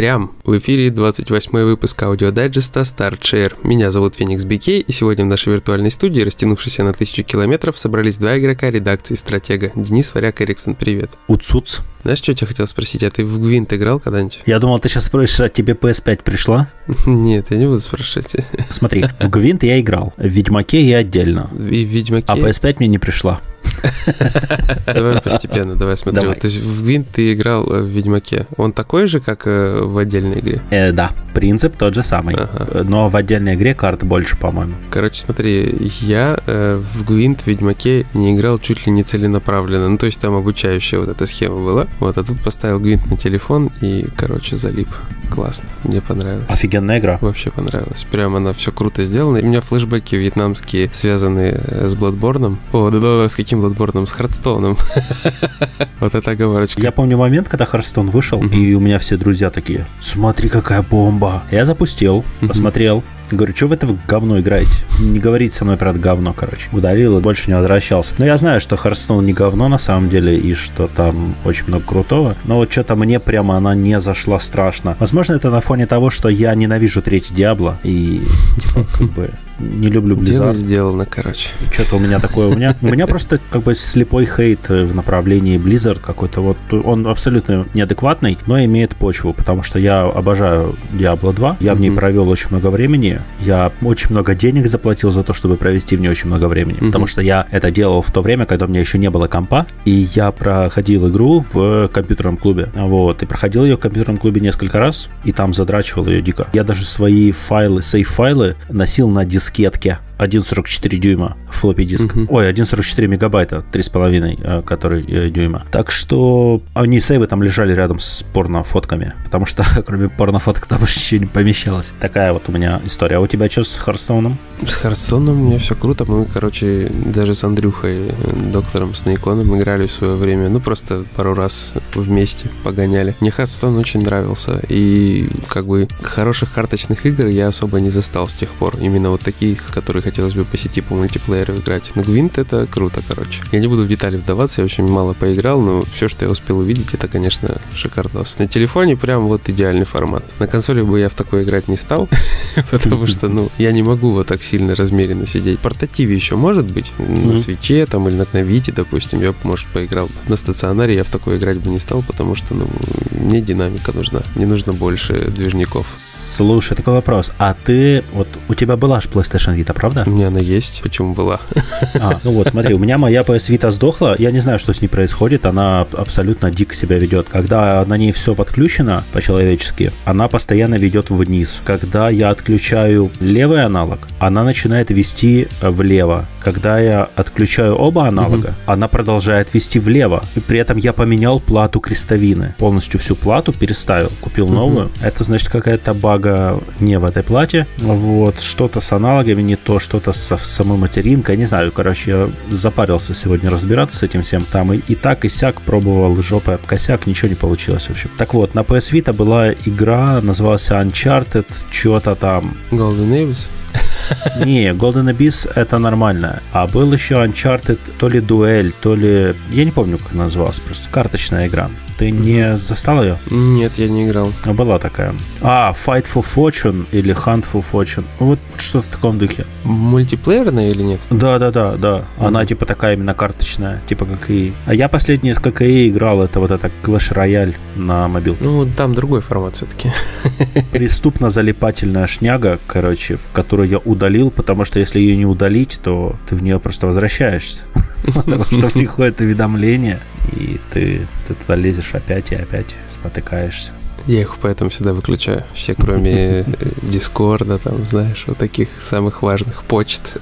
Трям! В эфире 28 выпуск аудиодайджеста StartShare. Меня зовут Феникс Бикей, и сегодня в нашей виртуальной студии, растянувшейся на тысячу километров, собрались два игрока редакции «Стратега». Денис Варяк Эриксон, привет. Уцуц. Знаешь, что я тебя хотел спросить? А ты в Гвинт играл когда-нибудь? Я думал, ты сейчас спросишь, а тебе PS5 пришла? Нет, я не буду спрашивать. Смотри, в Гвинт я играл, в Ведьмаке я отдельно. И в Ведьмаке... А PS5 мне не пришла. Давай постепенно, давай смотри. Давай. То есть в Гвинт ты играл в Ведьмаке. Он такой же, как э, в отдельной игре? Э, да, принцип тот же самый. Ага. Но в отдельной игре карт больше, по-моему. Короче, смотри, я э, в Гвинт в Ведьмаке не играл чуть ли не целенаправленно. Ну, то есть там обучающая вот эта схема была. Вот, а тут поставил Гвинт на телефон и, короче, залип. Классно. Мне понравилось. Офигенная игра. Вообще понравилось. Прям она все круто сделана. И у меня флешбеки вьетнамские связаны э, с Bloodborne. О, да-да, с каким Bloodborne? С Хардстоуном. Вот эта оговорочка. Я помню момент, когда Харстон вышел, и у меня все друзья такие, смотри, какая бомба. Я запустил, посмотрел, Говорю, что вы это в говно играете? Не говорите со мной про это говно, короче. Удалил и больше не возвращался. Но я знаю, что Харстон не говно на самом деле, и что там очень много крутого. Но вот что-то мне прямо она не зашла страшно. Возможно, это на фоне того, что я ненавижу третий Диабло, и типа, как бы не люблю Дело Blizzard. сделано, короче. Что-то у меня такое. У меня, у меня просто как бы слепой хейт э, в направлении Blizzard какой-то. Вот он абсолютно неадекватный, но имеет почву, потому что я обожаю Diablo 2. Я в ней провел очень много времени. Я очень много денег заплатил за то, чтобы провести в ней очень много времени. Потому что я это делал в то время, когда у меня еще не было компа, и я проходил игру в компьютерном клубе. Вот. И проходил ее в компьютерном клубе несколько раз, и там задрачивал ее дико. Я даже свои файлы, сейф-файлы носил на дискетке. 1,44 дюйма флоппи диск. Мгм. Ой, 1,44 мегабайта, 3,5 э, который э, дюйма. Так что они сейвы там лежали рядом с порнофотками, потому что кроме порнофоток там ничего не помещалось. Такая вот у меня история. А у тебя что с Hearthstone ом? С Hearthstone ом у меня все круто. Мы, короче, даже с Андрюхой, э, доктором Снейконом, играли в свое время. Ну, просто пару раз вместе погоняли. Мне Hearthstone очень нравился. И, как бы, хороших карточных игр я особо не застал с тех пор. Именно вот таких, которые хотелось бы по сети, по мультиплееру играть. Но Гвинт это круто, короче. Я не буду в детали вдаваться, я очень мало поиграл, но все, что я успел увидеть, это, конечно, шикардос. На телефоне прям вот идеальный формат. На консоли бы я в такое играть не стал, потому что, ну, я не могу вот так сильно размеренно сидеть. Портативе еще может быть, на свече там или на, на Вите, допустим, я, бы, может, поиграл. На стационаре я в такое играть бы не стал, потому что, ну, мне динамика нужна. Мне нужно больше движников. Слушай, такой вопрос. А ты, вот у тебя была же PlayStation Vita, правда? У меня она есть, почему была? А, ну вот, смотри, у меня моя PS Vita сдохла, я не знаю, что с ней происходит, она абсолютно дико себя ведет. Когда на ней все подключено по-человечески, она постоянно ведет вниз. Когда я отключаю левый аналог, она начинает вести э, влево. Когда я отключаю оба аналога, она продолжает вести влево. И при этом я поменял плату крестовины. Полностью всю плату переставил, купил новую. Это значит какая-то бага не в этой плате. Вот, что-то с аналогами не то, что-то со самой материнкой. Не знаю, короче, я запарился сегодня разбираться с этим всем. Там и, и так, и сяк пробовал жопой об косяк, ничего не получилось вообще. Так вот, на PS Vita была игра, называлась Uncharted, что-то там. Golden Abyss? Не, Golden Abyss это нормально. А был еще Uncharted, то ли дуэль, то ли... Я не помню, как называлась, просто карточная игра. Ты не застал ее? Нет, я не играл. А была такая. А, Fight for Fortune или Hunt for Fortune. Вот что в таком духе. Мультиплеерная или нет? Да, да, да, да. Она типа такая именно карточная, типа как и. А я последний из ККИ играл, это вот это Clash Royale на мобилке. Ну, там другой формат все-таки. Преступно залипательная шняга, короче, в которую я удалил, потому что если ее не удалить, то ты в нее просто возвращаешься. Потому что приходит уведомление, и ты, ты туда лезешь опять и опять спотыкаешься. Я их поэтому всегда выключаю. Все, кроме э, Дискорда, там, знаешь, вот таких самых важных почт.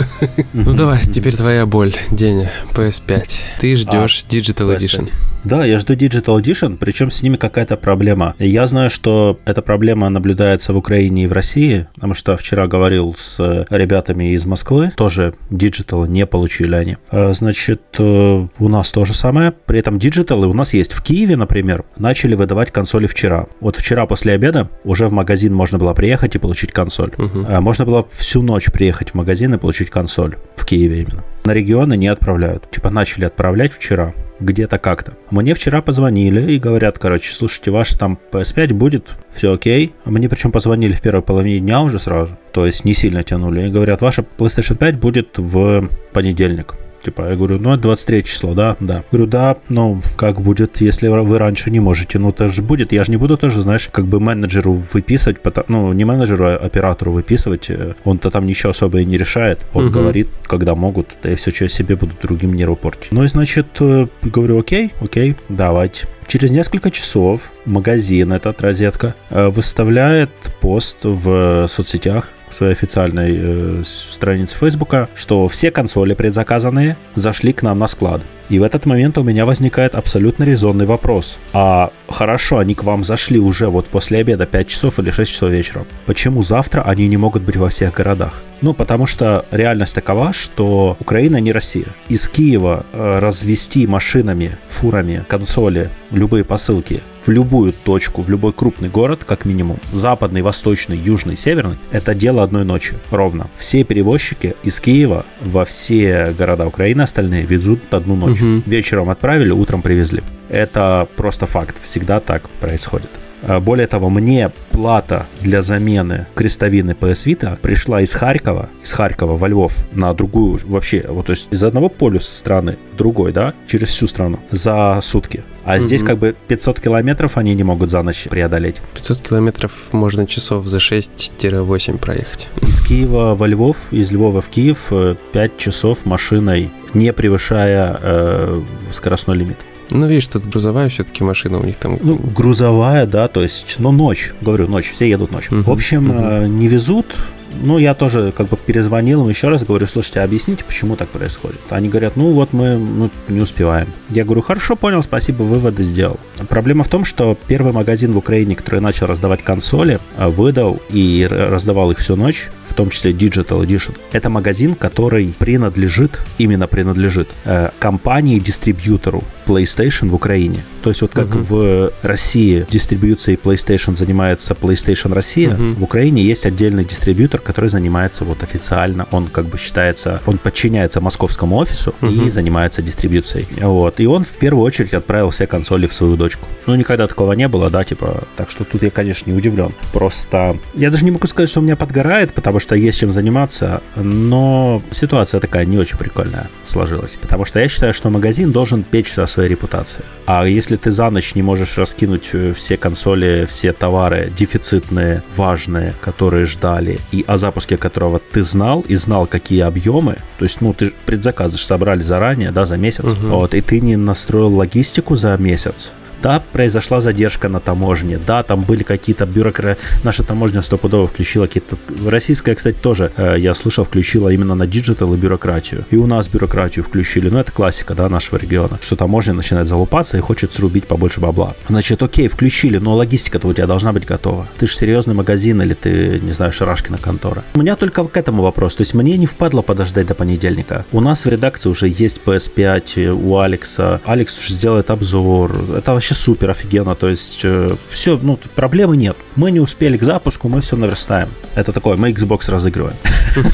Ну давай, теперь твоя боль, Деня, PS5. Ты ждешь Digital PS5. Edition. Да, я жду Digital Edition, причем с ними какая-то проблема. Я знаю, что эта проблема наблюдается в Украине и в России, потому что вчера говорил с ребятами из Москвы, тоже Digital не получили они. А, Значит, э, у нас то же самое, при этом Digital у нас есть в Киеве, например, начали выдавать консоли вчера. Вот вчера после обеда уже в магазин можно было приехать и получить консоль. А, Можно было всю ночь приехать в магазин и получить консоль в Киеве именно. На регионы не отправляют. Типа начали отправлять вчера где-то как-то. Мне вчера позвонили и говорят, короче, слушайте, ваш там PS5 будет, все окей. Мне причем позвонили в первой половине дня уже сразу, то есть не сильно тянули. И говорят, ваша PlayStation 5 будет в понедельник. Типа, я говорю, ну, это 23 число, да? Да. Говорю, да, ну, как будет, если вы раньше не можете? Ну, это же будет. Я же не буду тоже, знаешь, как бы менеджеру выписывать, ну, не менеджеру, а оператору выписывать. Он-то там ничего особо и не решает. Он угу. говорит, когда могут, да и все, что я себе буду другим не портить. Ну, и, значит, э, говорю, окей, окей, давайте. Через несколько часов магазин, этот розетка, э, выставляет пост в соцсетях своей официальной э, странице Фейсбука, что все консоли предзаказанные зашли к нам на склад. И в этот момент у меня возникает абсолютно резонный вопрос. А хорошо, они к вам зашли уже вот после обеда 5 часов или 6 часов вечера. Почему завтра они не могут быть во всех городах? Ну, потому что реальность такова, что Украина не Россия. Из Киева э, развести машинами, фурами, консоли, любые посылки в любую точку, в любой крупный город, как минимум, западный, восточный, южный, северный, это дело одной ночи, ровно. Все перевозчики из Киева во все города Украины остальные везут одну ночь. Угу. Вечером отправили, утром привезли. Это просто факт, всегда так происходит. А, более того, мне плата для замены крестовины PS Vita пришла из Харькова, из Харькова во Львов на другую, вообще, вот то есть из одного полюса страны в другой, да, через всю страну за сутки. А угу. здесь как бы 500 километров они не могут за ночь преодолеть. 500 километров можно часов за 6-8 проехать. Из Киева во Львов, из Львова в Киев 5 э, часов машиной, не превышая э, скоростной лимит. Ну, видишь, тут грузовая все-таки машина у них там. Ну, грузовая, да, то есть, ну, ночь, говорю, ночь, все едут ночью. Uh-huh, в общем, uh-huh. не везут, ну, я тоже как бы перезвонил им еще раз, говорю, слушайте, объясните, почему так происходит. Они говорят, ну вот мы ну, не успеваем. Я говорю, хорошо, понял, спасибо, выводы сделал. Проблема в том, что первый магазин в Украине, который начал раздавать консоли, э, выдал и раздавал их всю ночь, в том числе Digital Edition. Это магазин, который принадлежит, именно принадлежит э, компании-дистрибьютору PlayStation в Украине. То есть вот как uh-huh. в России дистрибьюцией PlayStation занимается PlayStation Россия, uh-huh. в Украине есть отдельный дистрибьютор, который занимается вот официально, он как бы считается, он подчиняется московскому офису uh-huh. и занимается дистрибьюцией. Вот. И он в первую очередь отправил все консоли в свою дочку. Ну, никогда такого не было, да, типа, так что тут я, конечно, не удивлен. Просто я даже не могу сказать, что у меня подгорает, потому что есть чем заниматься, но ситуация такая не очень прикольная сложилась. Потому что я считаю, что магазин должен печься о своей репутации. А если ты за ночь не можешь раскинуть э, все консоли, все товары дефицитные, важные, которые ждали, и о запуске которого ты знал, и знал, какие объемы, то есть, ну, ты предзаказы собрали заранее, да, за месяц, угу. вот, и ты не настроил логистику за месяц, да, произошла задержка на таможне, да, там были какие-то бюрократы, наша таможня стопудово включила какие-то... Российская, кстати, тоже, э, я слышал, включила именно на digital и бюрократию. И у нас бюрократию включили, ну, это классика, да, нашего региона, что таможня начинает залупаться и хочет срубить побольше бабла. Значит, окей, включили, но логистика-то у тебя должна быть готова. Ты же серьезный магазин или ты, не знаю, Шарашкина контора. У меня только к этому вопрос, то есть мне не впадло подождать до понедельника. У нас в редакции уже есть PS5 у Алекса. Алекс уже сделает обзор. Это вообще вообще супер офигенно. То есть э, все, ну, проблемы нет. Мы не успели к запуску, мы все наверстаем. Это такое, мы Xbox разыгрываем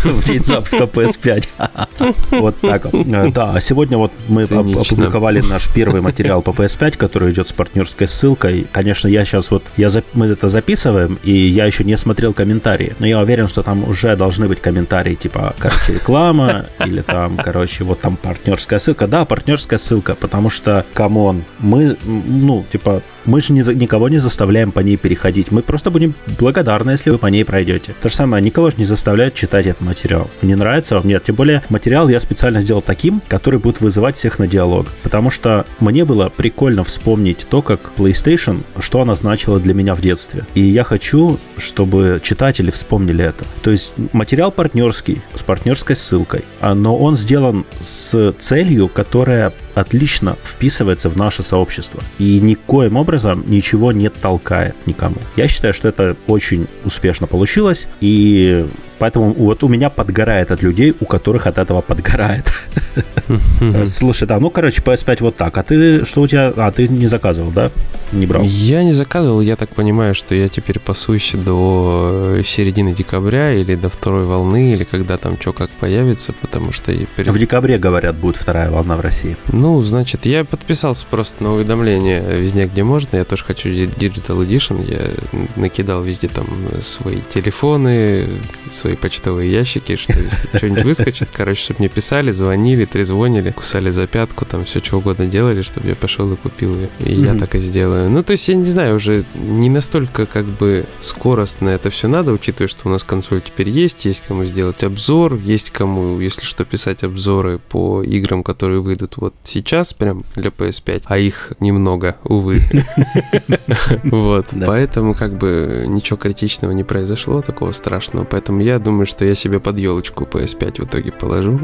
в день запуска PS5. Вот так вот. Э, да, а сегодня вот мы опубликовали наш первый материал по PS5, который идет с партнерской ссылкой. Конечно, я сейчас вот, я мы это записываем, и я еще не смотрел комментарии, но я уверен, что там уже должны быть комментарии, типа, короче, реклама, или там, короче, вот там партнерская ссылка. Да, партнерская ссылка, потому что, come on, мы, ну, типа, мы же никого не заставляем по ней переходить. Мы просто будем благодарны, если вы по ней пройдете. То же самое, никого же не заставляют читать этот материал. Не нравится вам? Нет. Тем более, материал я специально сделал таким, который будет вызывать всех на диалог. Потому что мне было прикольно вспомнить то, как PlayStation, что она значила для меня в детстве. И я хочу, чтобы читатели вспомнили это. То есть материал партнерский, с партнерской ссылкой, а, но он сделан с целью, которая отлично вписывается в наше сообщество. И никоим образом ничего не толкает никому. Я считаю, что это очень успешно получилось. И Поэтому вот у меня подгорает от людей, у которых от этого подгорает. Слушай, да, ну, короче, PS5 вот так. А ты, что у тебя... А, ты не заказывал, да? Не брал? Я не заказывал. Я так понимаю, что я теперь пасусь до середины декабря или до второй волны, или когда там что как появится, потому что... В декабре, говорят, будет вторая волна в России. Ну, значит, я подписался просто на уведомления везде, где можно. Я тоже хочу Digital Edition. Я накидал везде там свои телефоны, свои почтовые ящики, что если что-нибудь выскочит, короче, чтобы мне писали, звонили, трезвонили, кусали за пятку, там все что угодно делали, чтобы я пошел и купил ее. И я так и сделаю. Ну, то есть, я не знаю, уже не настолько как бы скоростно это все надо, учитывая, что у нас консоль теперь есть, есть кому сделать обзор, есть кому, если что, писать обзоры по играм, которые выйдут вот сейчас, прям для PS5, а их немного, увы. Вот, поэтому как бы ничего критичного не произошло, такого страшного, поэтому я думаю, что я себе под елочку PS5 в итоге положу.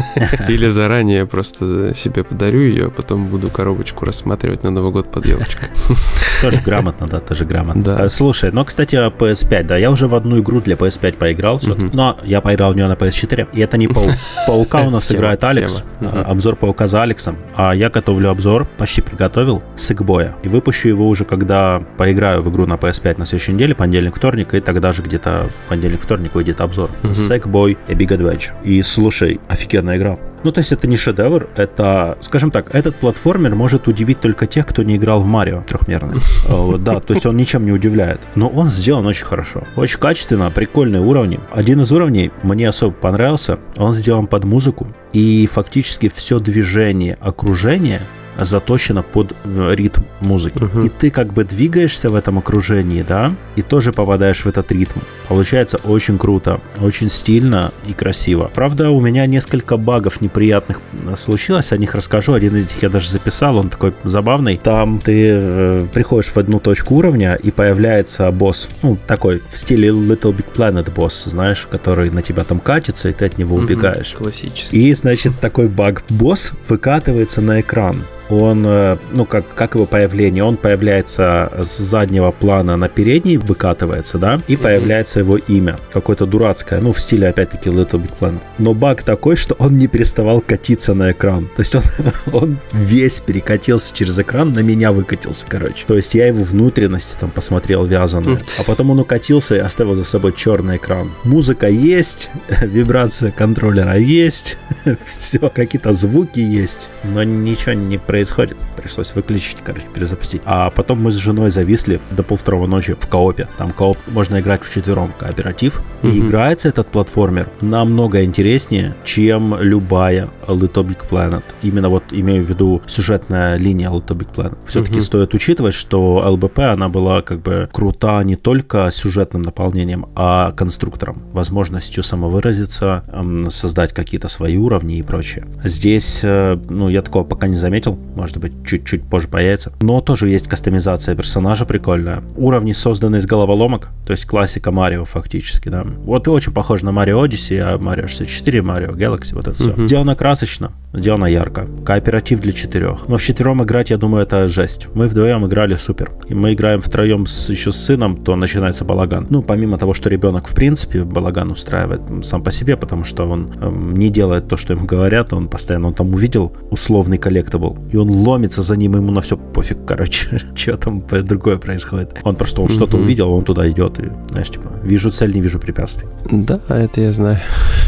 Или заранее просто себе подарю ее, а потом буду коробочку рассматривать на Новый год под елочкой. Тоже грамотно, да, тоже грамотно. Да. А, слушай, ну, кстати, PS5, да, я уже в одну игру для PS5 поиграл, но я поиграл в нее на PS4, и это не Паука у нас играет Алекс, а, обзор Паука за Алексом, а я готовлю обзор, почти приготовил, Сэкбоя, и выпущу его уже, когда поиграю в игру на PS5 на следующей неделе, понедельник, вторник, и тогда же где-то понедельник, вторник выйдет обзор. Sackboy A Big Adventure. И слушай, офигенная игра. Ну, то есть это не шедевр, это, скажем так, этот платформер может удивить только тех, кто не играл в Марио трехмерный. Да, то есть он ничем не удивляет. Но он сделан очень хорошо. Очень качественно, прикольные уровни. Один из уровней мне особо понравился. Он сделан под музыку. И фактически все движение окружения заточена под э, ритм музыки. Угу. И ты как бы двигаешься в этом окружении, да, и тоже попадаешь в этот ритм. Получается очень круто, очень стильно и красиво. Правда, у меня несколько багов неприятных э, случилось, о них расскажу. Один из них я даже записал, он такой забавный. Там ты э, приходишь в одну точку уровня, и появляется босс, ну, такой в стиле Little Big Planet босс, знаешь, который на тебя там катится, и ты от него убегаешь. Угу, классический. И, значит, такой баг. Босс выкатывается на экран он, э, ну, как, как его появление, он появляется с заднего плана на передний, выкатывается, да, и появляется его имя, какое-то дурацкое, ну, в стиле, опять-таки, Little Big Planet. Но баг такой, что он не переставал катиться на экран. То есть он, он весь перекатился через экран, на меня выкатился, короче. То есть я его внутренности там посмотрел вязаную, а потом он укатился и оставил за собой черный экран. Музыка есть, вибрация контроллера есть, все, какие-то звуки есть, но ничего не происходит происходит. Пришлось выключить, короче, перезапустить. А потом мы с женой зависли до полвторого ночи в коопе. Там кооп можно играть в четвером кооператив. И mm-hmm. играется этот платформер намного интереснее, чем любая Little Big Planet. Именно вот имею в виду сюжетная линия Little Big Planet. Все-таки mm-hmm. стоит учитывать, что ЛБП, она была как бы крута не только сюжетным наполнением, а конструктором, возможностью самовыразиться, создать какие-то свои уровни и прочее. Здесь, э, ну, я такого пока не заметил, может быть, чуть-чуть позже появится. Но тоже есть кастомизация персонажа прикольная. Уровни созданы из головоломок, то есть классика Марио фактически, да. Вот и очень похож на Mario Odyssey, а Марио 64, Mario Galaxy, вот это все. Uh-huh. Сделано красочно, сделано ярко. Кооператив для четырех. Но в четвером играть, я думаю, это жесть. Мы вдвоем играли супер. И мы играем втроем с, еще с сыном, то начинается балаган. Ну, помимо того, что ребенок, в принципе, балаган устраивает сам по себе, потому что он эм, не делает то, что ему говорят, он постоянно, он там увидел условный collectible, и он ломится за ним, ему на все пофиг, короче, что там другое происходит. Он просто он что-то увидел, он туда идет, и, знаешь, типа, вижу цель, не вижу препятствий. Да, это я знаю.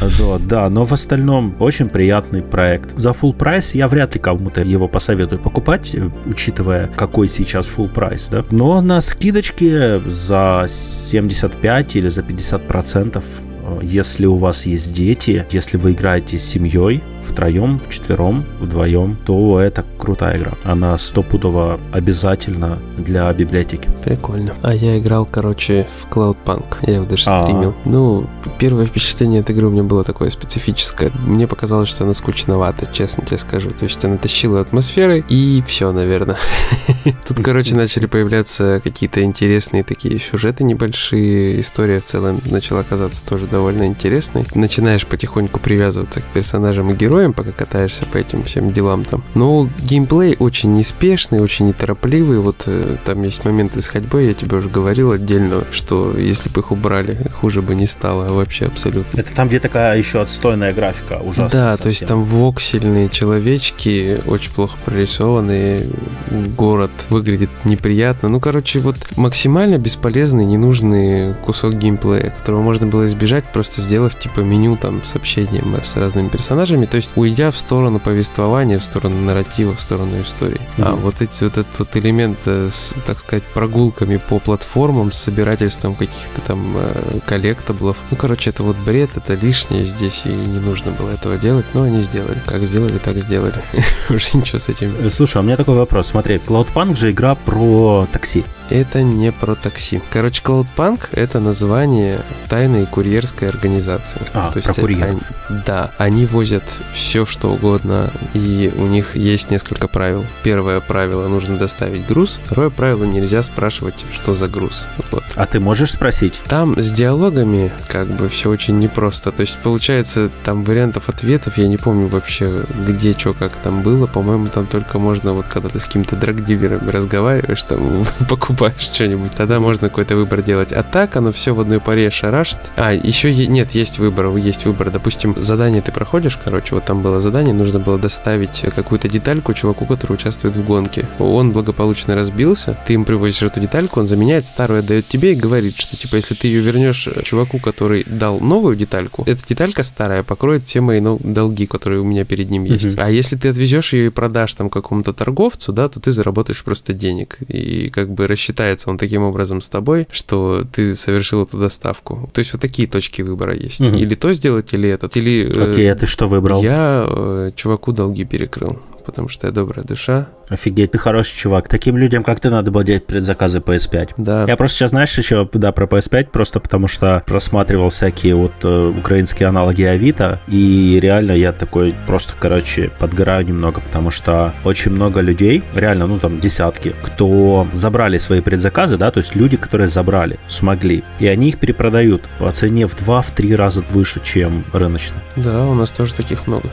Да, да, но в остальном очень приятный проект. За full прайс я вряд ли кому-то его посоветую покупать, учитывая, какой сейчас full прайс, да. Но на скидочке за 75 или за 50 процентов если у вас есть дети, если вы играете с семьей, втроем, вчетвером, вдвоем, то это крутая игра. Она стопудово обязательно для библиотеки. Прикольно. А я играл, короче, в Cloudpunk. Я его даже А-а-а. стримил. Ну, первое впечатление от игры у меня было такое специфическое. Мне показалось, что она скучновата, честно тебе скажу. То есть она тащила атмосферой, и все, наверное. Тут, короче, начали появляться какие-то интересные такие сюжеты небольшие. История в целом начала казаться тоже довольно интересной. Начинаешь потихоньку привязываться к персонажам и героям, героем, пока катаешься по этим всем делам там. Но геймплей очень неспешный, очень неторопливый. Вот э, там есть моменты с ходьбой, я тебе уже говорил отдельно, что если бы их убрали, хуже бы не стало вообще абсолютно. Это там, где такая еще отстойная графика, ужасная Да, совсем. то есть там воксельные человечки, очень плохо прорисованные, город выглядит неприятно. Ну, короче, вот максимально бесполезный, ненужный кусок геймплея, которого можно было избежать, просто сделав типа меню там с общением с разными персонажами, то есть уйдя в сторону повествования, в сторону нарратива, в сторону истории. Mm-hmm. А вот эти вот этот вот элемент э, с, так сказать, прогулками по платформам, с собирательством каких-то там э, коллектаблов. Ну, короче, это вот бред, это лишнее здесь, и не нужно было этого делать, но они сделали. Как сделали, так сделали. Уже ничего с этим. Э, слушай, у меня такой вопрос. Смотри, Cloudpunk же игра про такси. Это не про такси. Короче, Cloudpunk — это название тайной курьерской организации. А, То про курьер. Они, да, они возят все, что угодно, и у них есть несколько правил. Первое правило — нужно доставить груз. Второе правило — нельзя спрашивать, что за груз. Вот. А ты можешь спросить? Там с диалогами как бы все очень непросто. То есть, получается, там вариантов ответов, я не помню вообще, где, что, как там было. По-моему, там только можно, вот когда ты с каким-то драгдилером разговариваешь, там покупаешь что-нибудь, тогда можно какой-то выбор делать. А так оно все в одной паре шарашит. А, еще е- нет, есть выбор, есть выбор. Допустим, задание ты проходишь, короче, вот там было задание, нужно было доставить какую-то детальку чуваку, который участвует в гонке. Он благополучно разбился, ты им привозишь эту детальку, он заменяет старую, отдает тебе и говорит, что типа если ты ее вернешь чуваку, который дал новую детальку, эта деталька старая покроет все мои ну, долги, которые у меня перед ним есть. Мгм. А если ты отвезешь ее и продашь там какому-то торговцу, да, то ты заработаешь просто денег. И как бы рассчитается он таким образом с тобой, что ты совершил эту доставку. То есть вот такие точки выбора есть. Мгм. Или то сделать, или этот. Или э, Окей, а ты что выбрал? Я э, чуваку долги перекрыл, потому что я добрая душа. Офигеть, ты хороший чувак. Таким людям, как ты, надо было делать предзаказы PS5. Да, Я просто сейчас, знаешь, еще, да, про PS5, просто потому что просматривал всякие вот э, украинские аналоги Авито, и реально я такой просто, короче, подгораю немного, потому что очень много людей, реально, ну там десятки, кто забрали свои предзаказы, да, то есть люди, которые забрали, смогли, и они их перепродают по цене в 2-3 раза выше, чем рыночно. да, у нас тоже таких много.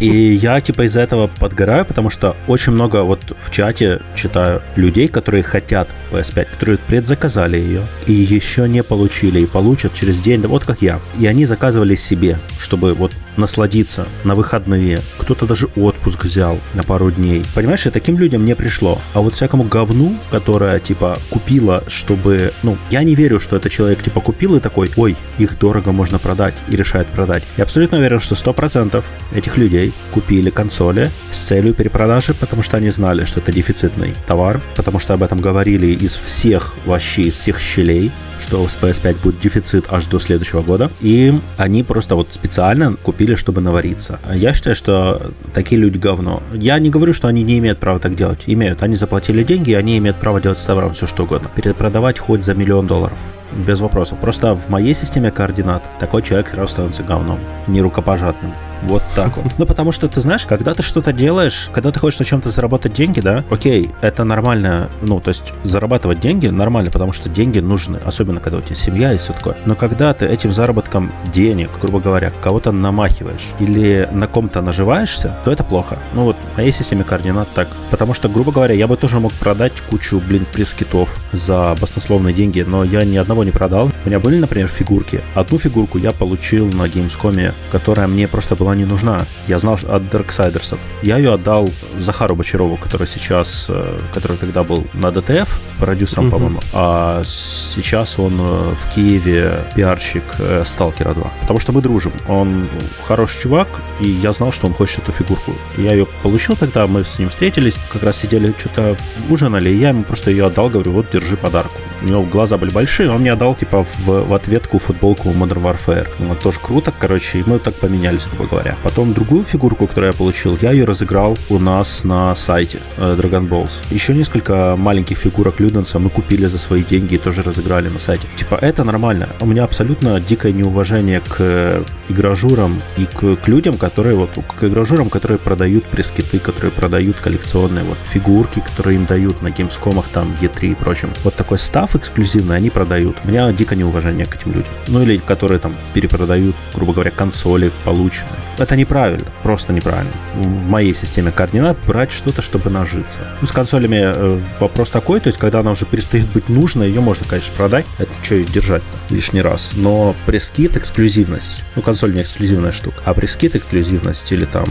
И я типа из-за этого подгораю, потому что очень много вот в чате читаю людей, которые хотят PS5, которые предзаказали ее и еще не получили, и получат через день, да вот как я. И они заказывали себе, чтобы вот насладиться на выходные. Кто-то даже отпуск взял на пару дней. Понимаешь, и таким людям не пришло. А вот всякому говну, которое типа купила, чтобы... Ну, я не верю, что этот человек типа купил и такой, ой, их дорого можно продать и решает продать. Я абсолютно уверен, что 100% этих людей купили консоли с целью перепродажи, потому что они знали, что это дефицитный товар, потому что об этом говорили из всех вообще, из всех щелей, что с PS5 будет дефицит аж до следующего года. И они просто вот специально купили, чтобы навариться. Я считаю, что такие люди говно. Я не говорю, что они не имеют права так делать. Имеют. Они заплатили деньги, и они имеют право делать с товаром все что угодно. Перепродавать хоть за миллион долларов. Без вопросов. Просто в моей системе координат такой человек сразу становится говном. Не рукопожатным. Вот так вот. Ну, потому что, ты знаешь, когда ты что-то делаешь, когда ты хочешь на чем-то заработать деньги, да, окей, это нормально, ну, то есть зарабатывать деньги нормально, потому что деньги нужны, особенно когда у тебя семья и все такое. Но когда ты этим заработком денег, грубо говоря, кого-то намахиваешь или на ком-то наживаешься, то это плохо. Ну, вот в моей системе координат так. Потому что, грубо говоря, я бы тоже мог продать кучу, блин, пресс-китов за баснословные деньги, но я ни одного не продал. У меня были, например, фигурки. Одну фигурку я получил на Gamescom, которая мне просто была не нужна. Я знал от Дарксайдерсов. Я ее отдал Захару Бочарову, который сейчас, э, который тогда был на ДТФ, продюсером, Мгм. по-моему, а сейчас он э, в Киеве пиарщик э, Сталкера 2. Потому что мы дружим. Он хороший чувак, и я знал, что он хочет эту фигурку. Я ее получил тогда, мы с ним встретились, как раз сидели, что-то ужинали, и я ему просто ее отдал, говорю, вот, держи подарок. У него глаза были большие, он мне отдал, типа, в, в ответку футболку Modern Warfare. Ну, тоже круто, короче, и мы так поменялись, грубо говоря. Потом другую фигурку, которую я получил, я ее разыграл у нас на сайте э, Dragon Balls. Еще несколько маленьких фигурок Люденса мы купили за свои деньги и тоже разыграли на сайте. Типа, это нормально. У меня абсолютно дикое неуважение к игражурам и к, к людям, которые вот, к игражурам, которые продают пресс-киты, которые продают коллекционные вот фигурки, которые им дают на геймскомах, там, E3 и прочем. Вот такой став эксклюзивный они продают. У меня дико неуважение к этим людям. Ну или которые там перепродают, грубо говоря, консоли полученные. Это неправильно, просто неправильно. В моей системе координат брать что-то, чтобы нажиться. Ну, с консолями э, вопрос такой, то есть, когда она уже перестает быть нужной, ее можно, конечно, продать. Это что и держать лишний раз. Но прескит эксклюзивность. Ну, консоль не эксклюзивная штука. А прескит эксклюзивность или там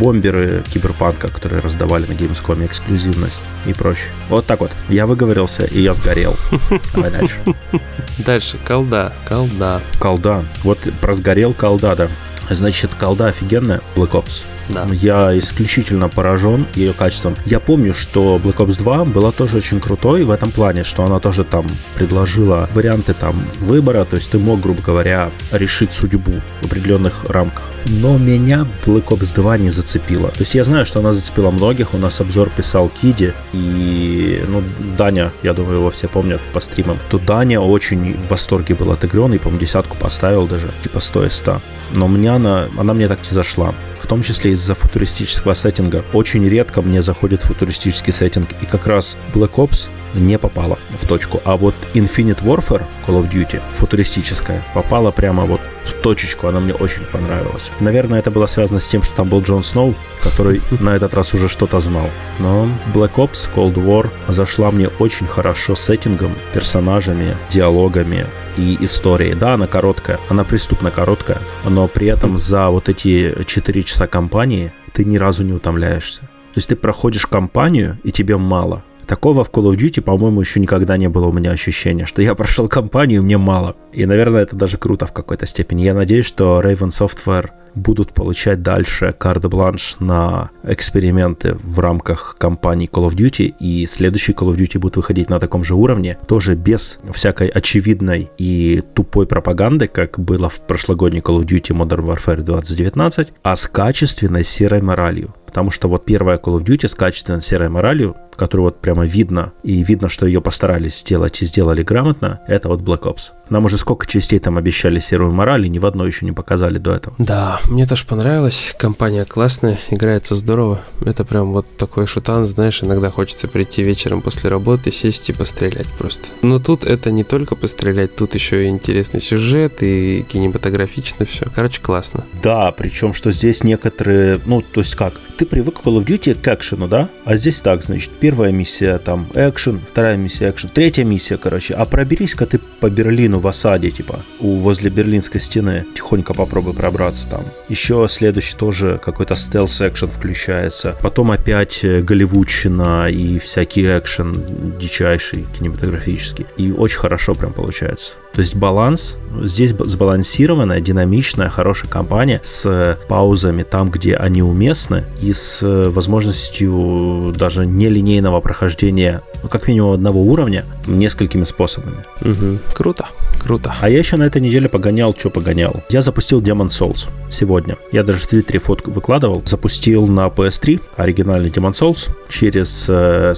бомберы киберпанка, которые раздавали на Gamescom эксклюзивность и прочее. Вот так вот. Я выговорился, и я сгорел. Давай дальше. Дальше. Колда. Колда. Колда. Вот про сгорел колда, да. Значит, колда офигенная, Black Ops. Да. Я исключительно поражен ее качеством. Я помню, что Black Ops 2 была тоже очень крутой в этом плане, что она тоже там предложила варианты там выбора, то есть ты мог, грубо говоря, решить судьбу в определенных рамках. Но меня Black Ops 2 не зацепила. То есть я знаю, что она зацепила многих, у нас обзор писал Киди, и, ну, Даня, я думаю, его все помнят по стримам, то Даня очень в восторге был от игры, он, и, по-моему, десятку поставил даже, типа 100 из 100. Но мне она, она мне так не зашла. В том числе из-за футуристического сеттинга. Очень редко мне заходит футуристический сеттинг, и как раз Black Ops не попала в точку. А вот Infinite Warfare Call of Duty, футуристическая, попала прямо вот в точечку, она мне очень понравилась. Наверное, это было связано с тем, что там был Джон Сноу, который на этот раз уже что-то знал. Но Black Ops Cold War зашла мне очень хорошо сеттингом, персонажами, диалогами и историей. Да, она короткая, она преступно короткая, но при этом за вот эти 4 часа кампании ты ни разу не утомляешься. То есть ты проходишь кампанию, и тебе мало. Такого в Call of Duty, по-моему, еще никогда не было у меня ощущения, что я прошел кампанию, мне мало. И, наверное, это даже круто в какой-то степени. Я надеюсь, что Raven Software будут получать дальше карт-бланш на эксперименты в рамках кампании Call of Duty, и следующий Call of Duty будет выходить на таком же уровне, тоже без всякой очевидной и тупой пропаганды, как было в прошлогодней Call of Duty Modern Warfare 2019, а с качественной серой моралью. Потому что вот первая Call of Duty с качественной серой моралью, которую вот прямо видно, и видно, что ее постарались сделать и сделали грамотно, это вот Black Ops. Нам уже сколько частей там обещали серую мораль, и ни в одной еще не показали до этого. Да, мне тоже понравилось. Компания классная, играется здорово. Это прям вот такой шутан, знаешь, иногда хочется прийти вечером после работы, сесть и пострелять просто. Но тут это не только пострелять, тут еще и интересный сюжет, и кинематографично все. Короче, классно. Да, причем, что здесь некоторые, ну, то есть как, ты привык к Call of Duty к экшену, да? А здесь так, значит, первая миссия там экшен, вторая миссия экшен, третья миссия, короче. А проберись-ка ты по Берлину в осаде, типа, у, возле Берлинской стены. Тихонько попробуй пробраться там. Еще следующий тоже какой-то стелс-экшен включается. Потом опять э, голливудщина и всякий экшен дичайший, кинематографический. И очень хорошо прям получается. То есть баланс, здесь сбалансированная, динамичная, хорошая компания с паузами там, где они уместны, и с возможностью даже нелинейного прохождения, ну, как минимум одного уровня, несколькими способами. Угу. Круто, круто. А я еще на этой неделе погонял, что погонял. Я запустил Demon Souls сегодня. Я даже в Твиттере фотку выкладывал. Запустил на PS3 оригинальный Demon Souls через э,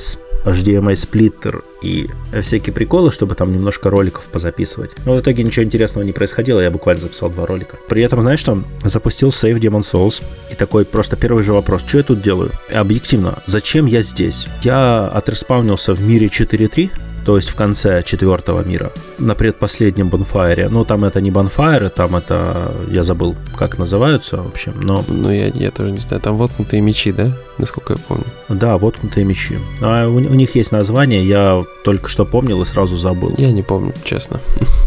HDMI сплиттер и всякие приколы, чтобы там немножко роликов позаписывать. Но в итоге ничего интересного не происходило, я буквально записал два ролика. При этом, знаешь что, запустил сейв Demon Souls, и такой просто первый же вопрос, что я тут делаю? Объективно, зачем я здесь? Я отреспаунился в мире 4.3, то есть в конце четвертого мира, на предпоследнем бонфайре. Ну, там это не бонфайры, там это, я забыл, как называются, в общем, но... Ну, я, я тоже не знаю, там воткнутые мечи, да? Насколько я помню. Да, воткнутые мечи. А у, у них есть название, я только что помнил и сразу забыл. Я не помню, честно.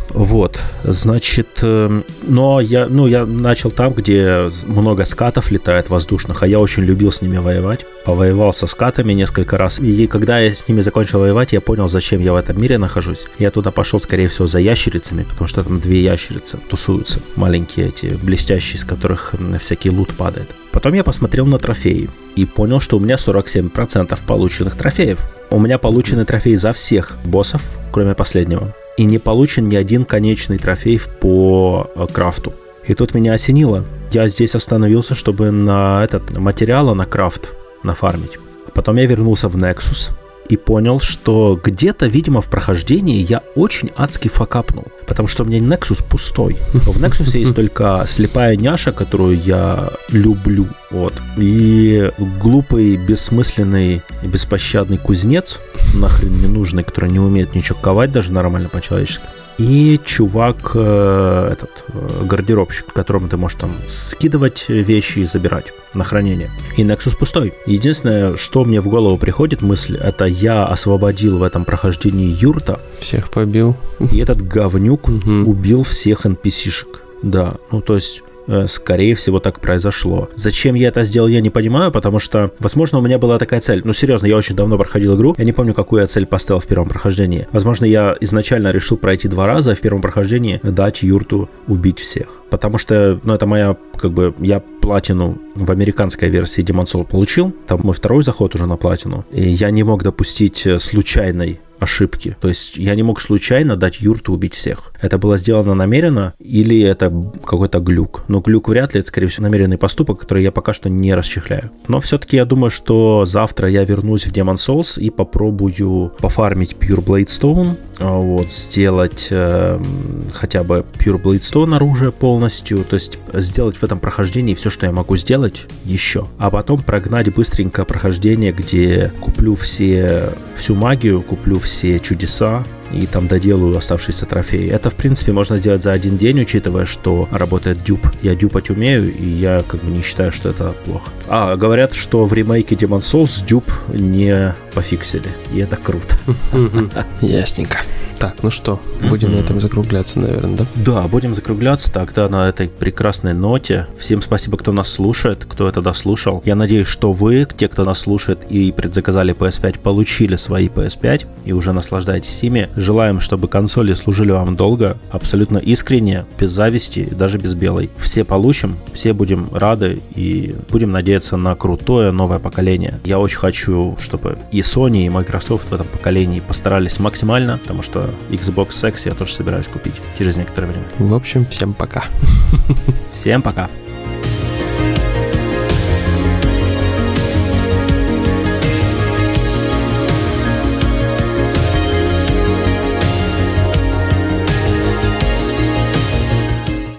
Вот, значит, эм, но я, ну, я начал там, где много скатов летает воздушных, а я очень любил с ними воевать. Повоевал со скатами несколько раз. И когда я с ними закончил воевать, я понял, зачем я в этом мире нахожусь. Я туда пошел, скорее всего, за ящерицами, потому что там две ящерицы тусуются. Маленькие эти, блестящие, из которых всякий лут падает. Потом я посмотрел на трофеи и понял, что у меня 47% полученных трофеев. У меня получены трофеи за всех боссов, кроме последнего. И не получен ни один конечный трофей по э, крафту. И тут меня осенило. Я здесь остановился, чтобы на этот материала на крафт нафармить. Потом я вернулся в Nexus, и понял, что где-то, видимо, в прохождении я очень адски факапнул. Потому что у меня Nexus пустой. В Nexus есть только слепая няша, которую я люблю. Вот. И глупый, бессмысленный беспощадный кузнец, нахрен не нужный, который не умеет ничего ковать даже нормально по-человечески. И чувак, э, этот, э, гардеробщик, которому ты можешь там скидывать вещи и забирать на хранение. И Nexus пустой. Единственное, что мне в голову приходит мысль, это я освободил в этом прохождении юрта. Всех побил. И этот говнюк убил всех NPC-шек. Да, ну то есть скорее всего, так произошло. Зачем я это сделал, я не понимаю, потому что, возможно, у меня была такая цель. Ну, серьезно, я очень давно проходил игру, я не помню, какую я цель поставил в первом прохождении. Возможно, я изначально решил пройти два раза, а в первом прохождении дать Юрту убить всех. Потому что, ну, это моя, как бы, я платину в американской версии Demon Soul получил, там мой второй заход уже на платину, и я не мог допустить э, случайной ошибки. То есть я не мог случайно дать юрту убить всех. Это было сделано намеренно или это какой-то глюк. Но глюк вряд ли, это, скорее всего, намеренный поступок, который я пока что не расчехляю. Но все-таки я думаю, что завтра я вернусь в Demon Souls и попробую пофармить Pure Blade Stone, а, вот, сделать э, хотя бы Pure Blade Stone оружие полностью, то есть сделать в этом прохождении все, что я могу сделать еще. А потом прогнать быстренько прохождение, где куплю все, всю магию, куплю все все чудеса и там доделаю оставшиеся трофеи. Это, в принципе, можно сделать за один день, учитывая, что работает дюб. Я дюпать умею, и я как бы не считаю, что это плохо. А, говорят, что в ремейке Demon Souls дюб не пофиксили, и это круто. Ясненько. Так, ну что, будем на этом закругляться, наверное, да? Да, будем закругляться тогда на этой прекрасной ноте. Всем спасибо, кто нас слушает, кто это дослушал. Я надеюсь, что вы, те, кто нас слушает и предзаказали PS5, получили свои PS5 и уже наслаждаетесь ими. Желаем, чтобы консоли служили вам долго, абсолютно искренне, без зависти даже без белой. Все получим, все будем рады и будем надеяться на крутое новое поколение. Я очень хочу, чтобы и Sony, и Microsoft в этом поколении постарались максимально, потому что Xbox X я тоже собираюсь купить через некоторое время. В общем, всем пока. Всем пока.